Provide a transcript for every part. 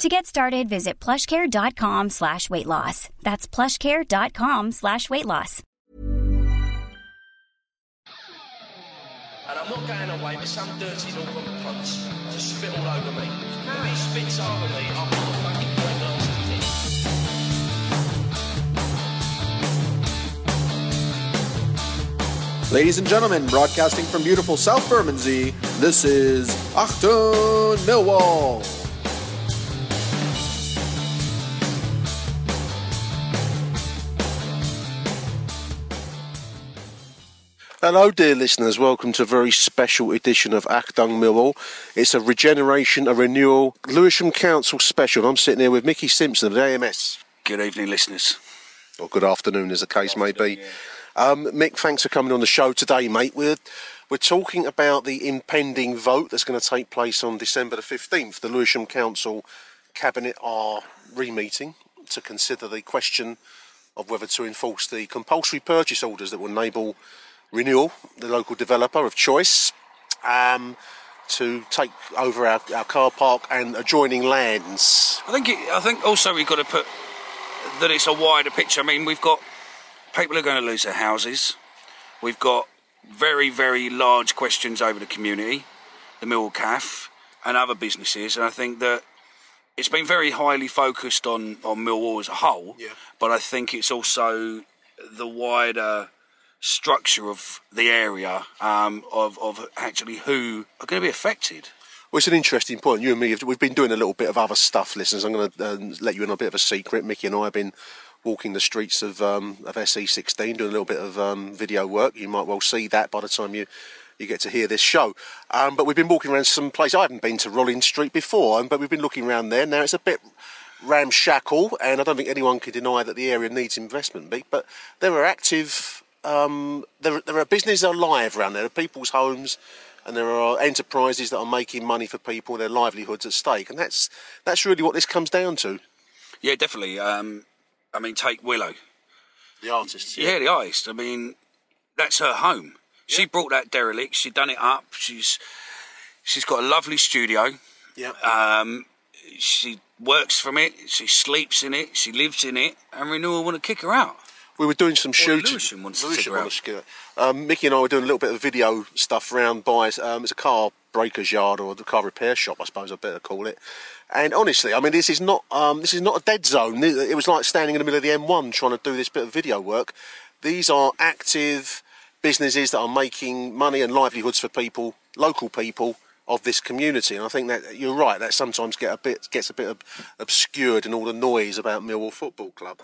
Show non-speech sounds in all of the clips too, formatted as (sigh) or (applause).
To get started, visit plushcare.com slash weight loss. That's plushcare.com slash weight loss. And I'm not going away with some dirty Northern punts to spit all over me. If he spits over me, I'll put a fucking point to his head. Ladies and gentlemen, broadcasting from beautiful South Bermondsey, this is Achtung Millwall. Hello, dear listeners. Welcome to a very special edition of Achtung Millwall. It's a regeneration, a renewal, Lewisham Council special. I'm sitting here with Mickey Simpson of AMS. Good evening, listeners. Or good afternoon, as the case may be. Um, Mick, thanks for coming on the show today, mate. We're we're talking about the impending vote that's going to take place on December the 15th. The Lewisham Council Cabinet are re-meeting to consider the question of whether to enforce the compulsory purchase orders that will enable Renewal, the local developer of choice, um, to take over our, our car park and adjoining lands. I think it, I think also we've got to put that it's a wider picture. I mean, we've got people are going to lose their houses. We've got very very large questions over the community, the Mill Calf, and other businesses. And I think that it's been very highly focused on on Millwall as a whole. Yeah. But I think it's also the wider structure of the area um, of of actually who are going to be affected. Well, it's an interesting point. You and me, we've been doing a little bit of other stuff, listeners. I'm going to uh, let you in on a bit of a secret. Mickey and I have been walking the streets of um, of SE16, doing a little bit of um, video work. You might well see that by the time you you get to hear this show. Um, but we've been walking around some place. I haven't been to Rollins Street before, um, but we've been looking around there. Now it's a bit ramshackle, and I don't think anyone can deny that the area needs investment. But there are active, um, there, there are businesses alive around there. There are people's homes, and there are enterprises that are making money for people, their livelihoods at stake, and that's that's really what this comes down to. Yeah, definitely. Um, I mean, take Willow. The artist. Yeah, the artist. I mean, that's her home. She brought that derelict. She done it up. She's she's got a lovely studio. yeah. Um, she works from it. She sleeps in it. She lives in it. And Renewal want to kick her out. We were doing some shooting. Lewisham wants Lewisham take her wants to. Um, Mickey and I were doing a little bit of video stuff around by um, it's a car breaker's yard or the car repair shop, I suppose I'd better call it. And honestly, I mean, this is not um, this is not a dead zone. It it was like standing in the middle of the M1 trying to do this bit of video work. These are active businesses that are making money and livelihoods for people, local people of this community. And I think that you're right. That sometimes get a bit gets a bit ob- obscured in all the noise about Millwall Football Club.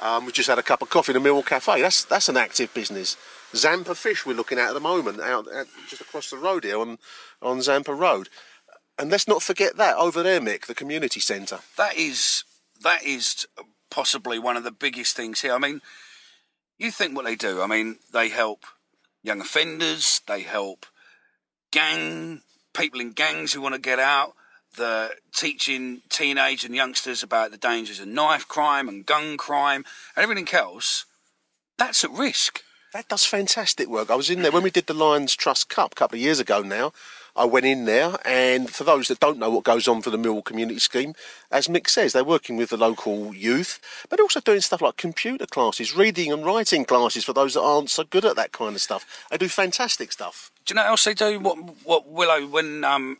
Um, we just had a cup of coffee in the Millwall Cafe. That's that's an active business. Zampa Fish we're looking at at the moment, out, out just across the road here on on Zampa Road. And let's not forget that over there, Mick, the community centre. That is that is possibly one of the biggest things here. I mean, you think what they do. I mean, they help young offenders. They help gang people in gangs who want to get out. The teaching teenage and youngsters about the dangers of knife crime and gun crime and everything else. That's at risk. That does fantastic work. I was in there when we did the Lions Trust Cup a couple of years ago now. I went in there, and for those that don't know what goes on for the Mill Community Scheme, as Mick says, they're working with the local youth, but also doing stuff like computer classes, reading and writing classes for those that aren't so good at that kind of stuff. They do fantastic stuff. Do you know what else they do? What what Willow when um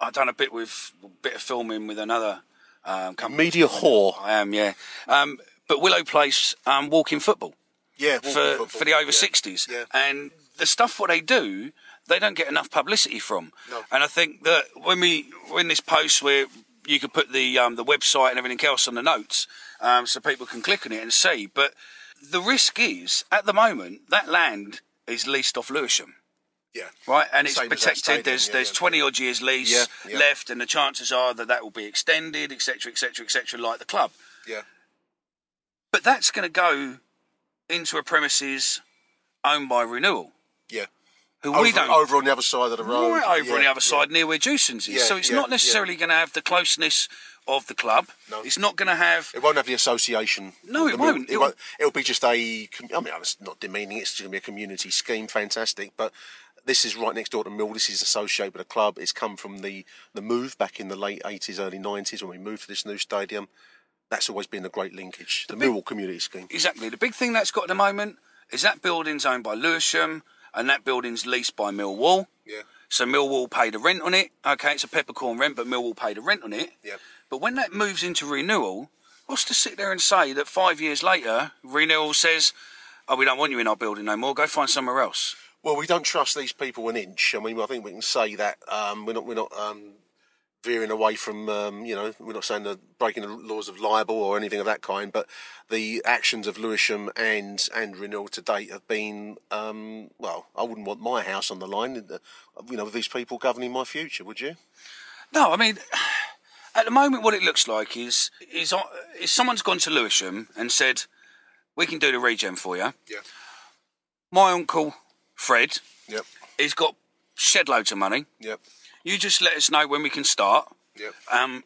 I done a bit with a bit of filming with another um company. Media whore. I am, yeah. Um, but Willow plays um, walking football. Yeah, walking for football, for the over yeah, sixties, yeah. and the stuff what they do, they don't get enough publicity from. No. And I think that when we when this post where you could put the um, the website and everything else on the notes, um, so people can click on it and see. But the risk is at the moment that land is leased off Lewisham. Yeah. Right, and it's Same protected. stadium, there's yeah, there's yeah. twenty odd years lease left, and the chances are that that will be extended, etc., etc., etc., like the club. Yeah. But that's going to go into a premises owned by Renewal, Yeah. who Over, we don't. over on the other side of the road. right over on the other side, near where Jewson's is. So it's not necessarily going to have the closeness of the club. No. It's not going to have. It won't have the association. No, it won't. It It'll- won't. It'll be just a. I mean, it's not demeaning. It's just going to be a community scheme. Fantastic, but. This is right next door to Mill. This is associated with a club. It's come from the, the move back in the late 80s, early 90s when we moved to this new stadium. That's always been a great linkage. The, Millwall community scheme. Exactly. The big thing that's got at the moment is that building's owned by Lewisham, and that building's leased by Millwall. Yeah. So Millwall pay the rent on it. Okay, it's a peppercorn rent, but Millwall pay the rent on it. Yeah. But when that moves into renewal, what's to sit there and say that five years later, renewal says, "Oh, we don't want you in our building no more. Go find somewhere else." Well, we don't trust these people an inch. I mean, I think we can say that um, we're not we're not um, veering away from um, you know we're not saying the breaking the laws of libel or anything of that kind. But the actions of Lewisham and and Renewal to date have been um, well. I wouldn't want my house on the line. uh, You know, with these people governing my future, would you? No, I mean, (sighs) at the moment, what it looks like is is, uh, is someone's gone to Lewisham and said, "We can do the regen for you." Yeah. My uncle Fred, Yep. he's got shed loads of money. Yep. You just let us know when we can start. Yep. Um,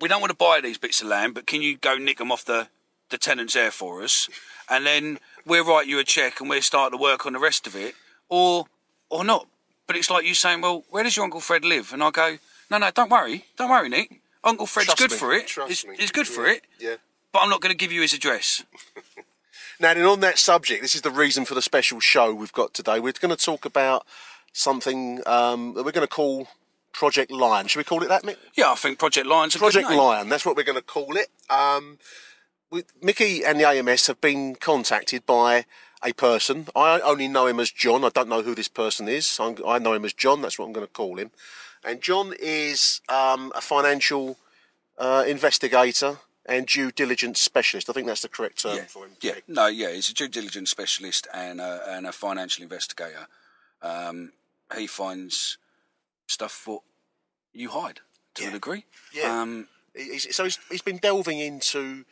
we don't want to buy these bits of land, but can you go nick them off the, the tenants there for us? (laughs) And then we'll write you a cheque and we'll start to work on the rest of it, or or not. But it's like you saying, well, where does your Uncle Fred live? And I go, no, no, don't worry, don't worry, Nick. Uncle Fred's Trust good me, for it. trust He's, me. he's good for it. yeah. But I'm not going to give you his address. (laughs) Now, then, on that subject, this is the reason for the special show we've got today. We're going to talk about something um, that we're going to call Project Lion. Should we call it that, Mick? Yeah, I think Project Lion's a Project good name. Lion. That's what we're going to call it. Um, we, Mickey and the AMS have been contacted by a person. I only know him as John. I don't know who this person is. I'm, I know him as John. That's what I'm going to call him. And John is um, a financial uh, investigator and due diligence specialist. I think that's the correct term Yeah, for him. yeah, no, yeah, he's a due diligence specialist and a, and a financial investigator. Um, he finds stuff what you hide to Yeah. a degree. Yeah. Um, He's, so he's, he's been delving into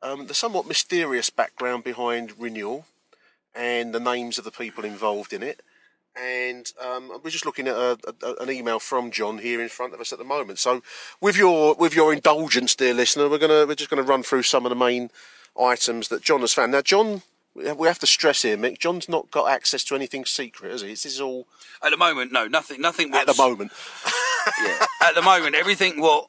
um, the somewhat mysterious background behind Renewal and the names of the people involved in it. And um, we're just looking at a, a, an email from John here in front of us at the moment. So, with your with your indulgence, dear listener, we're gonna we're just gonna run through some of the main items that John has found. Now, John, we have- to stress here, Mick. John's not got access to anything secret, has he? This is all at the moment, no, nothing, nothing. at the moment. (laughs) yeah, at the moment, everything what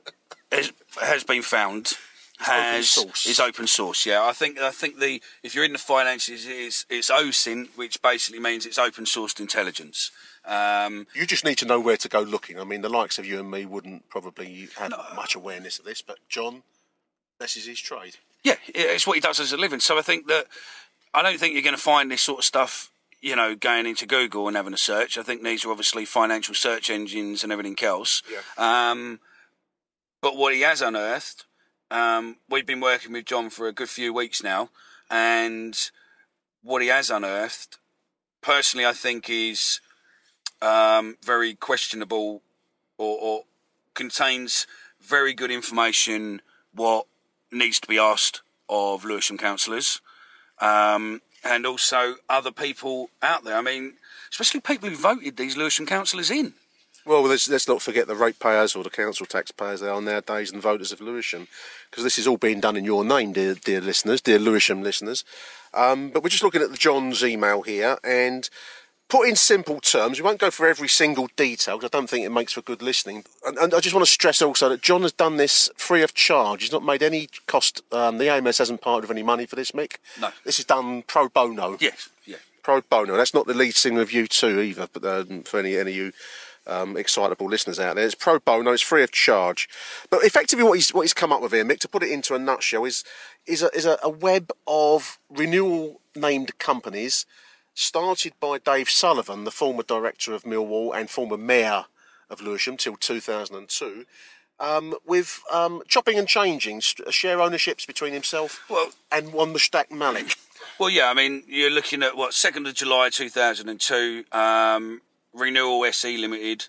has, has been found has is open source. Yeah, I think I think the if you're in the finances, it's it's OSINT, which basically means it's open sourced intelligence. Um, You just need to know where to go looking. I mean, the likes of you and me wouldn't probably have much awareness of this, but John, this is his trade. Yeah, it's what he does as a living. So I think that I don't think you're going to find this sort of stuff, you know, going into Google and having a search. I think these are obviously financial search engines and everything else. Yeah. Um, but what he has unearthed, um, we've been working with John for a good few weeks now, and what he has unearthed, personally, I think is um, very questionable or, or contains very good information what needs to be asked of Lewisham councillors um, and also other people out there. I mean, especially people who voted these Lewisham councillors in. Well, let's, let's not forget the ratepayers or the council taxpayers they are nowadays and voters of Lewisham, because this is all being done in your name, dear, dear listeners, dear Lewisham listeners. Um, but we're just looking at the John's email here, and put in simple terms, we won't go for every single detail because I don't think it makes for good listening. And, and I just want to stress also that John has done this free of charge. He's not made any cost. Um, the AMS hasn't parted with any money for this, Mick. No. This is done pro bono. Yes, yeah. Pro bono. That's not the lead singer of U2 either, but um, for any any of you um, excitable listeners out there, it's pro bono. It's free of charge. But effectively, what he's what he's come up with here, Mick, to put it into a nutshell, is is a, is a, a web of renewal named companies, started by Dave Sullivan, the former director of Millwall and former mayor of Lewisham till 2002, um, with um, chopping and changing share ownerships between himself Well- and one Mushtaq Malik. Well, yeah, I mean, you're looking at what second of July 2002. Um, Renewal SE Limited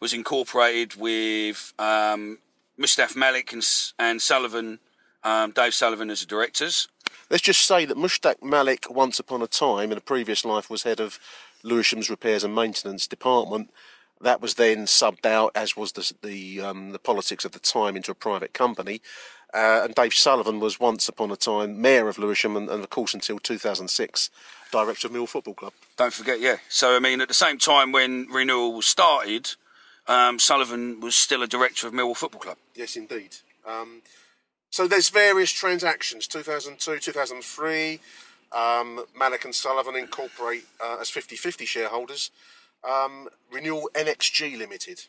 was incorporated with um, Mushtaq Malik and, and Sullivan, um, Dave Sullivan as the directors. Let's just say that Mushtaq Malik, once upon a time, in a previous life, was head of Lewisham's repairs and maintenance department. That was then subbed out, as was the the, um, the politics of the time, into a private company. Uh, and Dave Sullivan was once upon a time mayor of Lewisham, and, and of course until 2006, director of Mill Football Club. Don't forget, yeah. So, I mean, at the same time when Renewal was started, um, Sullivan was still a director of Millwall Football Club. Yes, indeed. Um, so there's various transactions. 2002, 2003. Um, Malik and Sullivan incorporate uh, as 50-50 shareholders. Um, Renewal NXG Limited.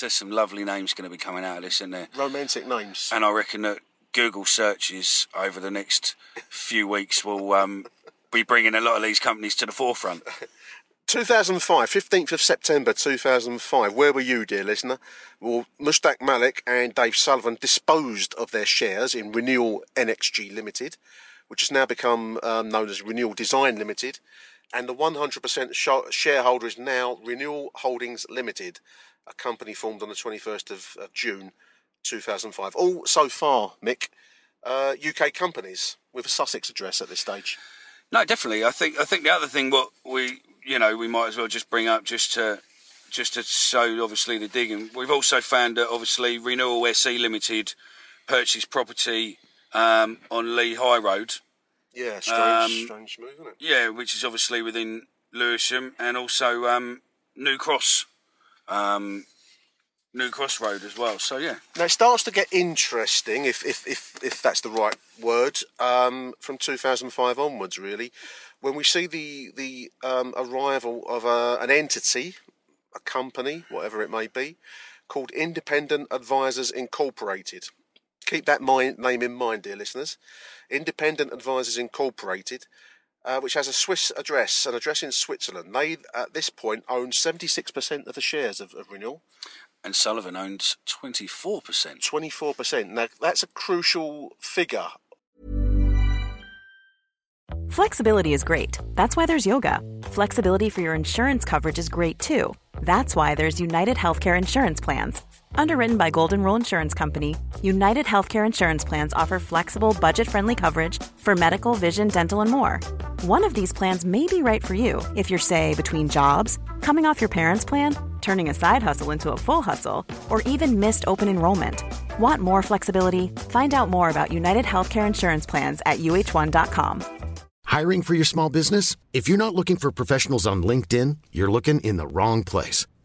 There's some lovely names going to be coming out of this, isn't there? Romantic names. And I reckon that Google searches over the next few weeks will um, be bringing a lot of these companies to the forefront. (laughs) 2005, 15th of September 2005. Where were you, dear listener? Well, Mushtaq Malik and Dave Sullivan disposed of their shares in Renewal NXG Limited, which has now become um, known as Renewal Design Limited, and the 100% sh- shareholder is now Renewal Holdings Limited, a company formed on the 21st of, of June 2005. All so far, Mick, uh, UK companies with a Sussex address at this stage. No, definitely. I think I think the other thing what we you know we might as well just bring up just to just to show obviously the digging. We've also found that obviously Renewal SE Limited purchased property um, on Lee High Road. Yeah, strange, Um, strange move, isn't it? Yeah, which is obviously within Lewisham and also um, New Cross, um, New Cross Road as well. So yeah, Now it starts to get interesting, if if if, if that's the right word, um, from 2005 onwards, really, when we see the the um, arrival of a, an entity, a company, whatever it may be, called Independent Advisors Incorporated. Keep that mind, name in mind, dear listeners. Independent Advisors Incorporated. Uh, which has a Swiss address, an address in Switzerland. They, at this point, own 76% of the shares of, of Renewal. and Sullivan owns twenty four percent. 24%. Now, that's a crucial figure. Flexibility is great. That's why there's yoga. Flexibility for your insurance coverage is great too. That's why there's United Healthcare Insurance Plans. Underwritten by Golden Rule Insurance Company, United Healthcare Insurance Plans offer flexible, budget friendly coverage for medical, vision, dental, and more. One of these plans may be right for you if you're, say, between jobs, coming off your parents' plan, turning a side hustle into a full hustle, or even missed open enrollment. Want more flexibility? Find out more about United Healthcare Insurance Plans at uh1.com. Hiring for your small business? If you're not looking for professionals on LinkedIn, you're looking in the wrong place.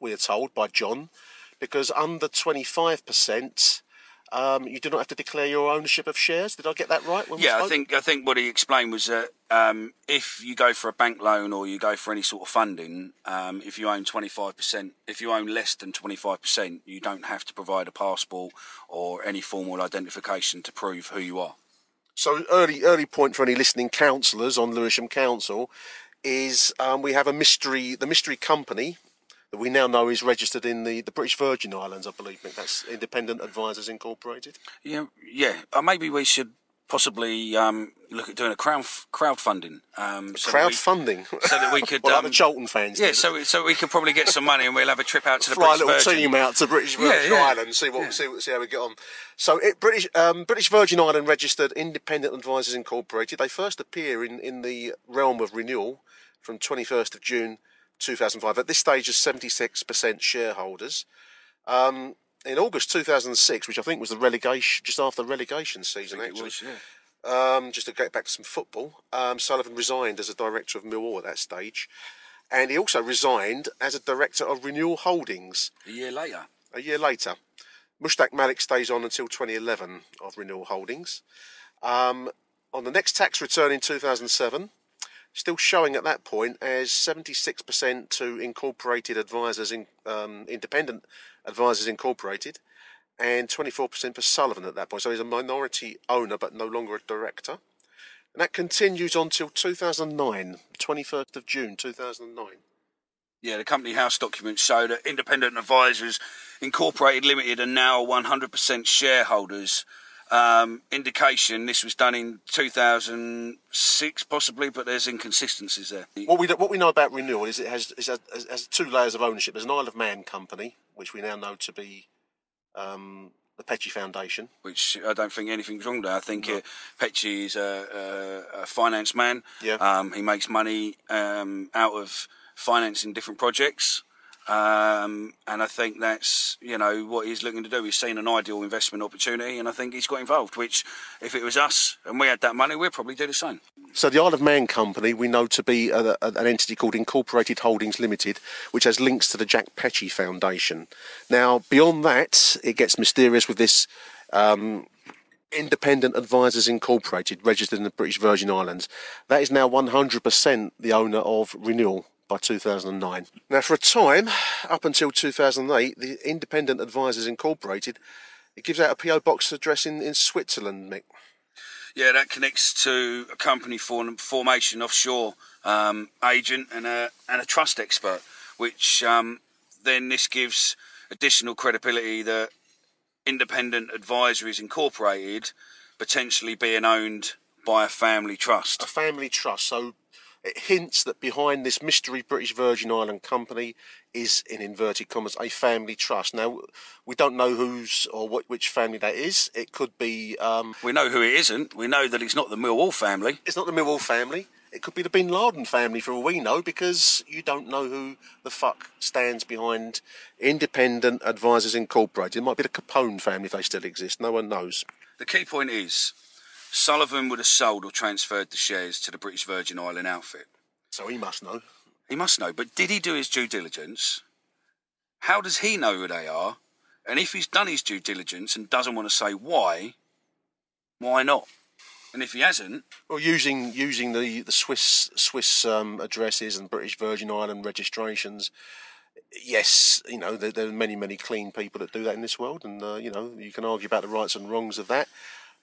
We are told by John, because under 25%, um, you do not have to declare your ownership of shares. Did I get that right? When Yeah, I think I think what he explained was that um, if you go for a bank loan or you go for any sort of funding, um, if you own twenty five percent, if you own less than twenty five percent, you don't have to provide a passport or any formal identification to prove who you are. So early early point for any listening councillors on Lewisham Council is um, we have a mystery the mystery company that we now know is registered in the, the British Virgin Islands, I believe. That's Independent Advisors Incorporated. Yeah, yeah. Uh, maybe we should possibly um, look at doing a crowd crowdfunding. Um, so we- Crowdfunding. so that we could, (laughs) Well, like um, the Charlton fans. Yeah, did. so we- so we could probably get some money and we'll have a trip out to the fly a little Virgin. team out to British Virgin yeah. Island, see what see, see how we get on. So, it, British um, British Virgin Island registered Independent Advisors Incorporated. They first appear in, in the realm of renewal from 21st of June 2005. At this stage, as 76% shareholders. Um, in August 2006, which I think was the relegation, just after the relegation season, I think it actually. was, yeah. Um, just to get back to some football, um, Sullivan resigned as a director of Millwall at that stage, and he also resigned as a director of Renewal Holdings A year later. a year later. Mushtaq Malik stays on until 2011 of Renewal Holdings. Um, on the next tax return in 2007, still showing at that point as 76% to Incorporated Advisors, in, um, Independent Advisors Incorporated, and 24% for Sullivan at that point. So he's a minority owner but no longer a director. And that continues on till 2009, 21st of June 2009. Yeah, the company house documents show that Independent Advisors Incorporated Limited are now 100% shareholders. Um, indication this was done in 2006, possibly, but there's inconsistencies there. What we what we know about renewal is it has it has, has, two layers of ownership. There's an Isle of Man company, which we now know to be um, the Petchey Foundation. Which I don't think anything's wrong there. I think uh, Petchey is a, a, a finance man. Yeah. Um, he makes money um, out of financing different projects. Um, and I think that's you know what he's looking to do. He's seen an ideal investment opportunity, and I think he's got involved. Which, if it was us and we had that money, we'd probably do the same. So the Isle of Man company we know to be a, a, an entity called Incorporated Holdings Limited, which has links to the Jack Petchey Foundation. Now beyond that, it gets mysterious with this. Um, Independent Advisors Incorporated, registered in the British Virgin Islands. That is now 100% the owner of Renewal by 2009. Now, for a time, up until 2008, the Independent Advisors Incorporated, it gives out a PO box address in, in Switzerland, Mick. Yeah, that connects to a company form, formation offshore um, agent and a and a trust expert, which um, then this gives additional credibility that independent advisories incorporated potentially being owned by a family trust. a family trust. So it hints that behind this mystery British Virgin Island company is, in inverted commas, a family trust. Now, we don't know whose or what, which family that is. It could be. Um, We know who it isn't. We know that it's not the Millwall family. it's not the Millwall family. It could be the Bin Laden family, for all we know, because you don't know who the fuck stands behind Independent Advisors Incorporated. It might be the Capone family if they still exist. No one knows. The key point is Sullivan would have sold or transferred the shares to the British Virgin Island outfit. So he must know. He must know. But did he do his due diligence? How does he know who they are? And if he's done his due diligence and doesn't want to say why, why not? And if he hasn't, Well, using using the the Swiss Swiss um, addresses and British Virgin Island registrations, yes, you know there, there are many many clean people that do that in this world, and uh, you know you can argue about the rights and wrongs of that.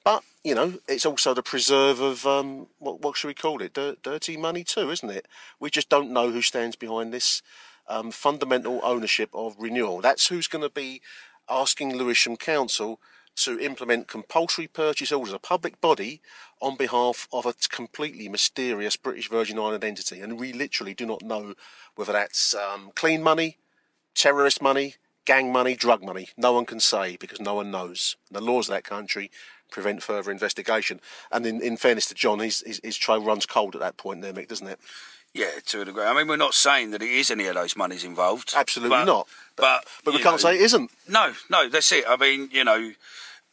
But you know it's also the preserve of um, what what should we call it? Dir- dirty money too, isn't it? We just don't know who stands behind this um, fundamental ownership of renewal. That's who's going to be asking Lewisham Council to implement compulsory purchase orders, a public body, on behalf of a completely mysterious British Virgin Island entity. And we literally do not know whether that's um, clean money, terrorist money, gang money, drug money. No one can say because no one knows. The laws of that country prevent further investigation. And in, in fairness to John, his, his, his trail runs cold at that point there, Mick, doesn't it? yeah, to a degree. I mean, we're not saying that it is any of those monies involved. Absolutely but- not. But, But we you can't know, say it isn't. No, no, that's it. I mean, you know,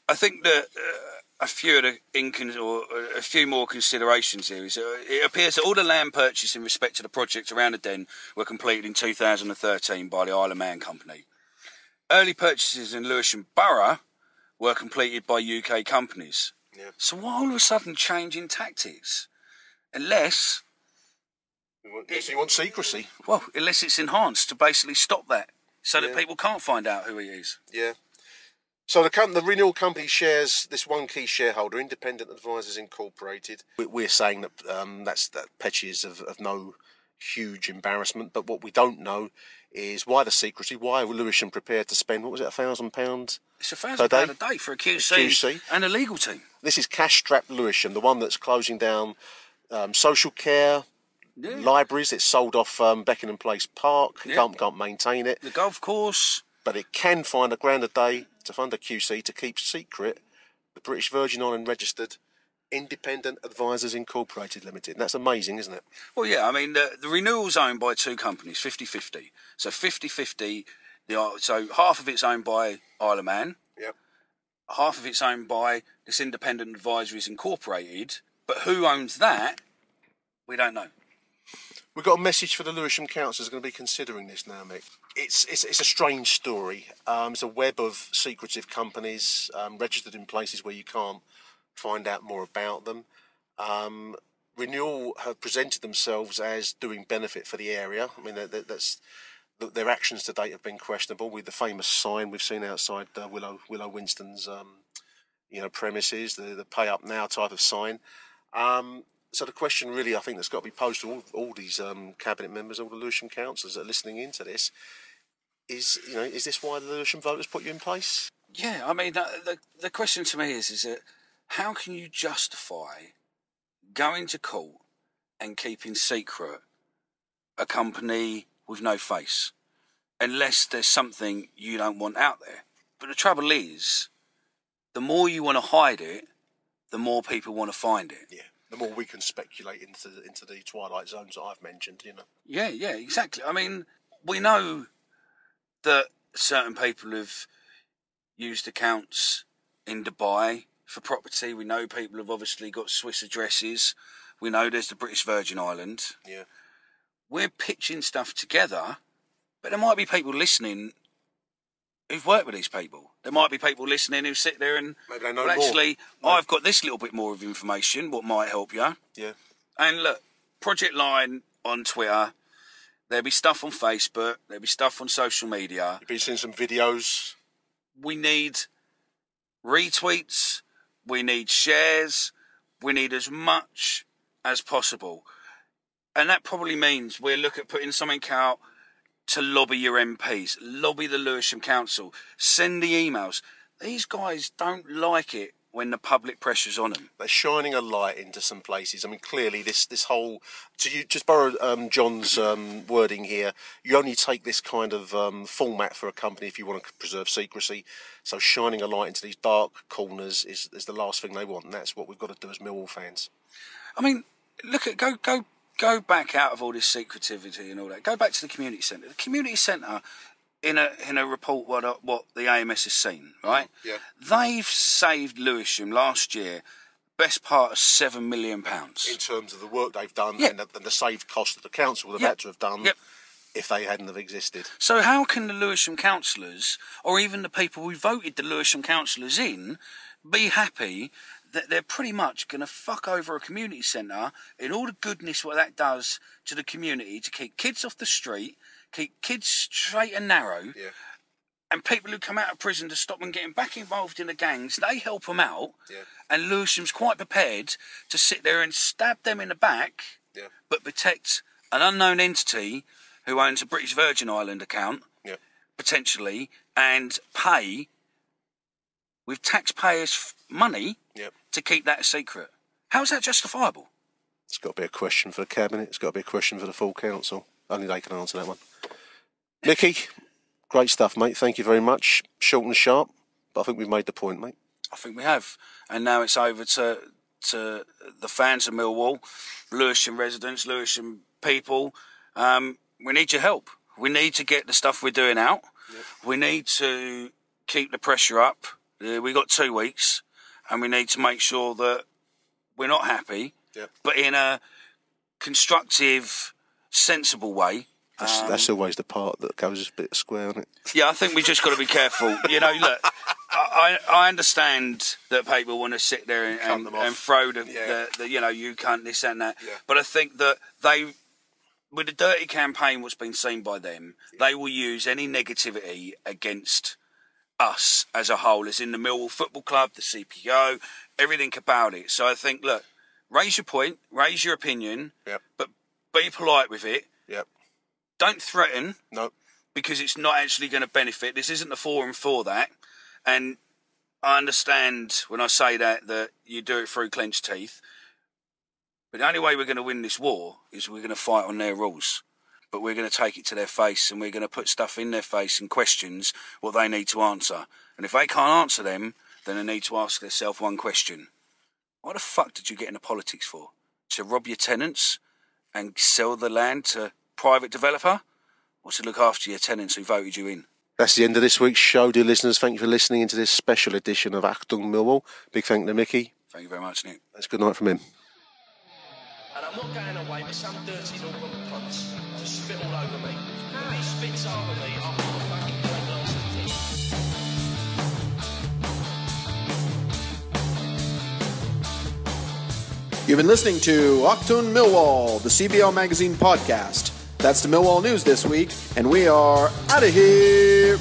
I think that uh, a few of the incon- or a few more considerations here is uh, it appears that all the land purchase in respect to the project around the Den were completed in 2013 by the Isle of Man Company. Early purchases in Lewisham Borough were completed by UK companies. Yeah. So why all of a sudden change in tactics? Unless, Yes, you want secrecy. well, unless it's enhanced to basically stop that, so that Yeah. people can't find out who he is. Yeah. So the com- the renewal company shares this one key shareholder, Independent Advisors Incorporated. We- We're saying that um, that's that is of, of no huge embarrassment, but what we don't know is why the secrecy. Why were Lewisham prepared to spend what was it, a thousand pounds? It's a thousand Per day? a day for a QC, QC. and a legal team. This is Cash Strapped Lewisham, the one that's closing down um, social care, Yeah. libraries. It's sold off um, Beckenham Place Park. Yeah. Can't can't maintain it, The golf course. but it can find a grand a day to fund a QC to keep secret the British Virgin Island registered Independent Advisors Incorporated Limited. That's amazing, isn't it? Well, yeah, I mean, the, the renewal's owned by two companies, 50 50. So 50 50, so half of it's owned by Isle of Man, Yep. half of it's owned by this Independent Advisors Incorporated. But who owns that? We don't know. We've got a message for the Lewisham councillors going to be considering this now, Mick. It's it's, it's a strange story. Um, it's a web of secretive companies um, registered in places where you can't find out more about them. Um, Renewal have presented themselves as doing benefit for the area. I mean, that, that, that's th- their actions to date have been questionable. With the famous sign we've seen outside uh, Willow Willow Winston's, um, you know, premises, the the pay up now type of sign. Um, so the question really, I think, that's got to be posed to all, all these um, cabinet members, all the Lewisham councillors that are listening into this, is you know, is this why the Lewisham voters put you in place? Yeah, I mean, the, the, the question to me is, is that how can you justify going to court and keeping secret a company with no face, unless there's something you don't want out there? But the trouble is, the more you want to hide it, the more people want to find it. Yeah. The more we can speculate into into the twilight zones that I've mentioned, you know. Yeah, yeah, exactly. I mean, we know that certain people have used accounts in Dubai for property. We know people have obviously got Swiss addresses. We know there's the British Virgin Island. Yeah. We're pitching stuff together, but there might be people listening who've worked with these people. There might be people listening who sit there and Maybe they know well, more. actually, I've got this little bit more of information. What might help you? Yeah. And look, Project Lion on Twitter. There'll be stuff on Facebook. There'll be stuff on social media. You've been seeing some videos. We need retweets. We need shares. We need as much as possible. And that probably means we'll look at putting something out to lobby your MPs, lobby the Lewisham Council, send the emails. These guys don't like it when the public pressure's on them. They're shining a light into some places. I mean, clearly, this this whole to you just borrow um, John's um, wording here. You only take this kind of um, format for a company if you want to preserve secrecy. So, shining a light into these dark corners is is the last thing they want, and that's what we've got to do as Millwall fans. I mean, look at go go go back out of all this secretivity and all that. Go back to the community centre. The community centre, in a in a report what uh, what the AMS has seen, right? Yeah. They've saved Lewisham last year, best part of seven million pounds. In terms of the work they've done Yeah. and, the, and the saved cost that the council would have Yep. had to have done Yep. if they hadn't have existed. So how can the Lewisham councillors, or even the people who voted the Lewisham councillors in, be happy that they're pretty much going to fuck over a community centre in all the goodness what that does to the community to keep kids off the street, keep kids straight and narrow, Yeah. and people who come out of prison to stop them getting back involved in the gangs, they help them out. Yeah. And Lewisham's quite prepared to sit there and stab them in the back, Yeah. but protect an unknown entity who owns a British Virgin Island account Yeah. potentially and pay with taxpayers' money Yep. to keep that a secret. How's that justifiable? It's got to be a question for the cabinet. It's got to be a question for the full council. Only they can answer that one. Mickey, great stuff, mate. Thank you very much. Short and sharp, but I think we've made the point, mate. I think we have, and now it's over to to the fans of Millwall, Lewisham residents, Lewisham people. Um, we need your help. We need to get the stuff we're doing out. We need to keep the pressure up. Uh, we got two weeks, and we need to make sure that we're not happy, Yep. but in a constructive, sensible way. That's, um, that's always the part that goes a bit square on it. Yeah, I think we just got to be careful. You know, look, I, I I understand that people want to sit there and, and, and throw the, Yeah. the, the, you know, you can't this and that. Yeah. But I think that they, with the dirty campaign, what's been seen by them, they will use any negativity against us as a whole, as in the Millwall Football Club, the CPO, everything about it. So I think, look, raise your point, raise your opinion, Yep. but be polite with it. Yep. Don't threaten No. because it's not actually going to benefit. This isn't the forum for that. And I understand when I say that that you do it through clenched teeth. But the only way we're going to win this war is we're going to fight on their rules. But we're going to take it to their face and we're going to put stuff in their face and questions what they need to answer. And if they can't answer them, then they need to ask themselves one question. What the fuck did you get into politics for? To rob your tenants and sell the land to private developer? Or to look after your tenants who voted you in? That's the end of this week's show, dear listeners. Thank you for listening into this special edition of Achtung Millwall. Big thank you to Mickey. Thank you very much, Nick. That's good night from him. And I'm not going away with some dirty northern cunts to spit all over me. If he spits over me, I'll put a fucking point glass in his. You've been listening to Achtung Millwall, the CBL Magazine podcast. That's the Millwall news this week, and we are out of here.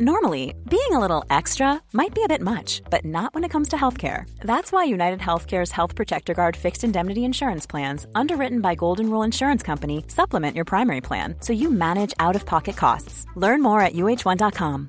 Normally, being a little extra might be a bit much, but not when it comes to healthcare. That's why United Healthcare's Health Protector Guard fixed indemnity insurance plans, underwritten by Golden Rule Insurance Company, supplement your primary plan so you manage out of pocket costs. Learn more at uh1.com.